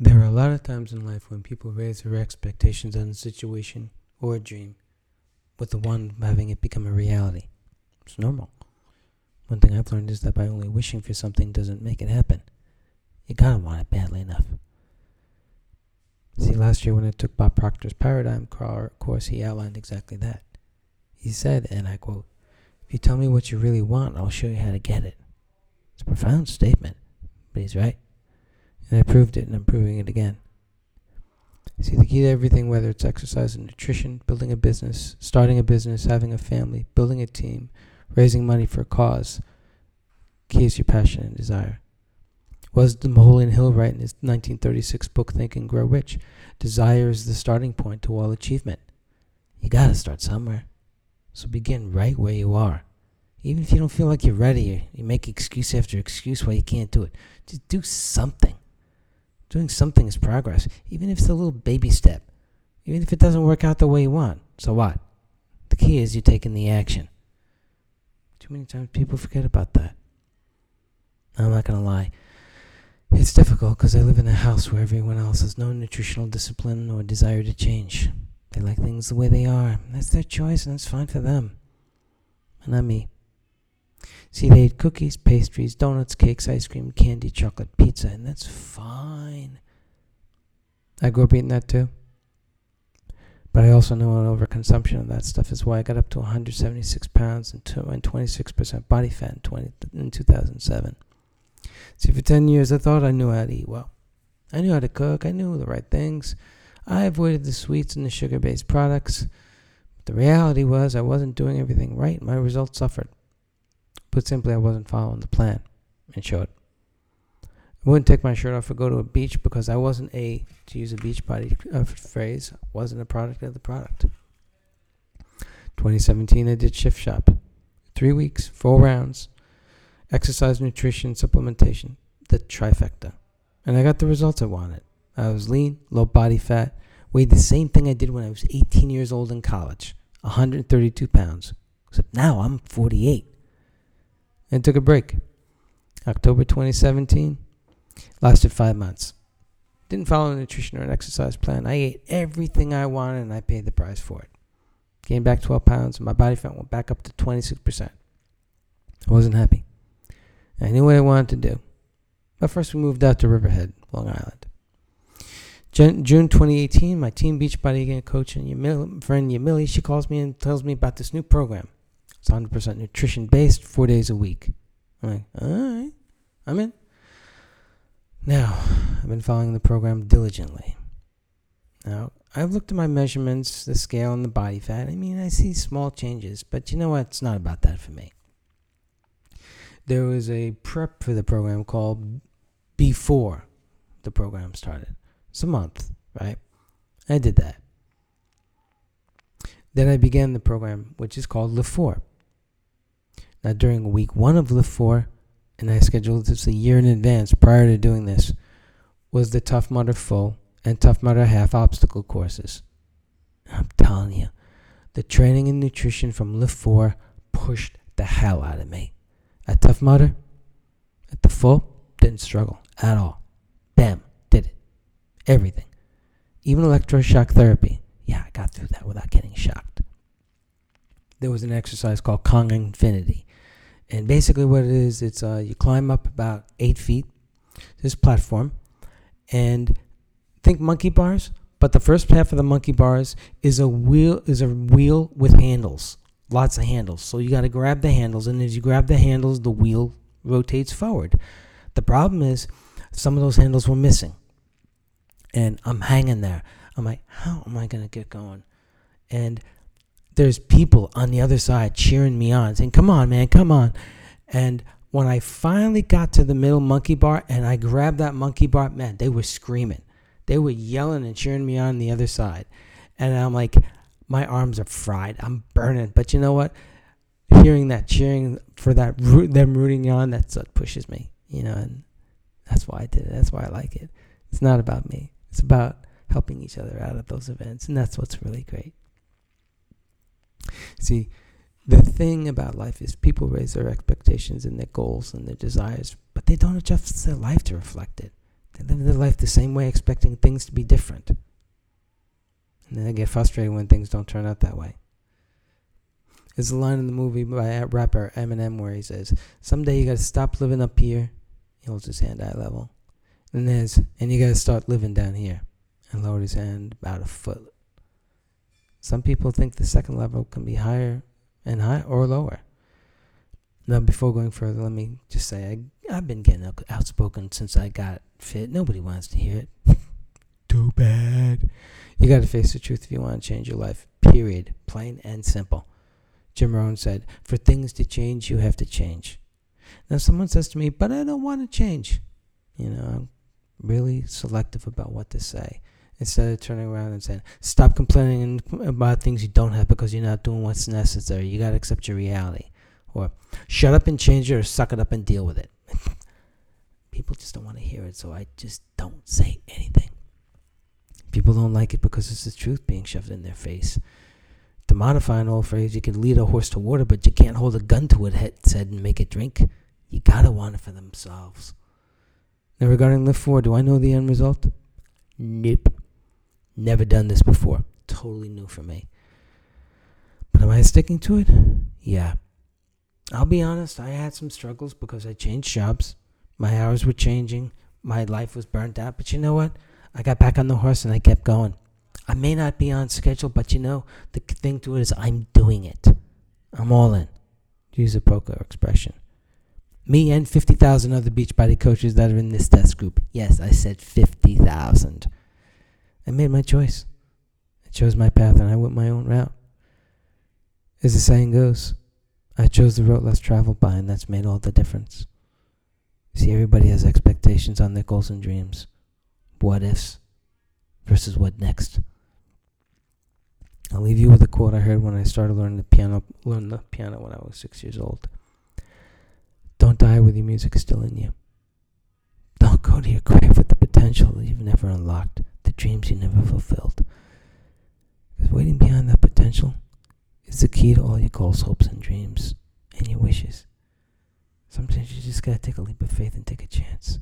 There are a lot of times in life when people raise their expectations on a situation or a dream, with the one having it become a reality. It's normal. One thing I've learned is that by only wishing for something doesn't make it happen. You gotta want it badly enough. See, last year when I took Bob Proctor's Paradigm course, he outlined exactly that. He said, and I quote, If you tell me what you really want, I'll show you how to get it. It's a profound statement, but he's right. And I proved it and I'm proving it again. See, the key to everything, whether it's exercise and nutrition, building a business, starting a business, having a family, building a team, raising money for a cause, key is your passion and desire. Was the Napoleon Hill right in his 1936 book Think and Grow Rich? Desire is the starting point to all achievement. You gotta start somewhere. So begin right where you are. Even if you don't feel like you're ready, you make excuse after excuse why you can't do it. Just do something. Doing something is progress, even if it's a little baby step. Even if it doesn't work out the way you want. So what? The key is you taking the action. Too many times people forget about that. I'm not going to lie. It's difficult because I live in a house where everyone else has no nutritional discipline or desire to change. They like things the way they are. That's their choice and it's fine for them. And not me. See, they eat cookies, pastries, donuts, cakes, ice cream, candy, chocolate, pizza, and that's fine. I grew up eating that too. But I also know an overconsumption of that stuff is why I got up to 176 pounds and 26% body fat in, 20, in 2007. See, for 10 years, I thought I knew how to eat well. I knew how to cook, I knew the right things. I avoided the sweets and the sugar based products. But the reality was, I wasn't doing everything right. My results suffered. Put simply, I wasn't following the plan. In short, I wouldn't take my shirt off or go to a beach because I wasn't a, to use a beach body uh, phrase, wasn't a product of the product. 2017, I did shift shop. Three weeks, four rounds, exercise, nutrition, supplementation, the trifecta. And I got the results I wanted. I was lean, low body fat, weighed the same thing I did when I was 18 years old in college, 132 pounds. Except now I'm 48 and took a break. October 2017, lasted five months. Didn't follow a nutrition or an exercise plan. I ate everything I wanted and I paid the price for it. Gained back 12 pounds and my body fat went back up to 26%. I wasn't happy. I knew what I wanted to do. But first, we moved out to Riverhead, Long Island. June 2018, my Team Beachbody again coach and friend Yamili, she calls me and tells me about this new program. It's 100% nutrition based, four days a week. I'm like, all right, I'm in. Now, I've been following the program diligently. Now, I've looked at my measurements, the scale, and the body fat. I mean, I see small changes, but you know what? It's not about that for me. There was a prep for the program called Before the program started. It's a month, right? I did that. Then I began the program, which is called Lift 4. Now, during week one of Lift 4, and I scheduled this a year in advance prior to doing this, was the Tough Mudder Full and Tough Mudder Half obstacle courses. I'm telling you, the training and nutrition from Lift 4 pushed the hell out of me. At Tough Mudder, at the full, didn't struggle at all. Bam, did it. Everything. Even electroshock therapy. Yeah, I got through that without getting shocked. There was an exercise called Kong Infinity. And basically, what it is, it's uh, you climb up about eight feet, this platform, and think monkey bars. But the first half of the monkey bars is a wheel is a wheel with handles, lots of handles. So you got to grab the handles, and as you grab the handles, the wheel rotates forward. The problem is, some of those handles were missing, and I'm hanging there. I'm like, how am I gonna get going? And there's people on the other side cheering me on, saying, Come on, man, come on. And when I finally got to the middle monkey bar and I grabbed that monkey bar, man, they were screaming. They were yelling and cheering me on the other side. And I'm like, my arms are fried. I'm burning. But you know what? Hearing that cheering for that, them rooting on, that's what pushes me, you know, and that's why I did it. That's why I like it. It's not about me, it's about helping each other out at those events. And that's what's really great. See, the thing about life is people raise their expectations and their goals and their desires, but they don't adjust their life to reflect it. They live their life the same way, expecting things to be different. And then they get frustrated when things don't turn out that way. There's a line in the movie by rapper Eminem where he says, Someday you gotta stop living up here. He holds his hand eye level. And there's, and you gotta start living down here. And lowered his hand about a foot. Some people think the second level can be higher and high or lower. Now, before going further, let me just say I, I've been getting outspoken since I got fit. Nobody wants to hear it. Too bad. You got to face the truth if you want to change your life. Period. Plain and simple. Jim Rohn said, For things to change, you have to change. Now, someone says to me, But I don't want to change. You know, I'm really selective about what to say. Instead of turning around and saying, Stop complaining about things you don't have because you're not doing what's necessary. You got to accept your reality. Or, Shut up and change it or suck it up and deal with it. People just don't want to hear it, so I just don't say anything. People don't like it because it's the truth being shoved in their face. To modify an old phrase, you can lead a horse to water, but you can't hold a gun to its head and make it drink. You gotta want it for themselves. Now, regarding Lift 4, do I know the end result? Nope. Never done this before. Totally new for me. But am I sticking to it? Yeah. I'll be honest, I had some struggles because I changed jobs. My hours were changing. My life was burnt out. But you know what? I got back on the horse and I kept going. I may not be on schedule, but you know, the thing to it is I'm doing it. I'm all in. Use a poker expression. Me and 50,000 other Beachbody coaches that are in this test group. Yes, I said 50,000. I made my choice. I chose my path and I went my own route. As the saying goes, I chose the road less traveled by, and that's made all the difference. See, everybody has expectations on their goals and dreams. What ifs versus what next. I'll leave you with a quote I heard when I started learning the piano. Learned the piano when I was six years old. Don't die with your music still in you. Don't go to your grave with the potential you've never unlocked, the dreams you never fulfilled. Because waiting behind that potential is the key to all your goals, hopes, and dreams, and your wishes. Sometimes you just gotta take a leap of faith and take a chance.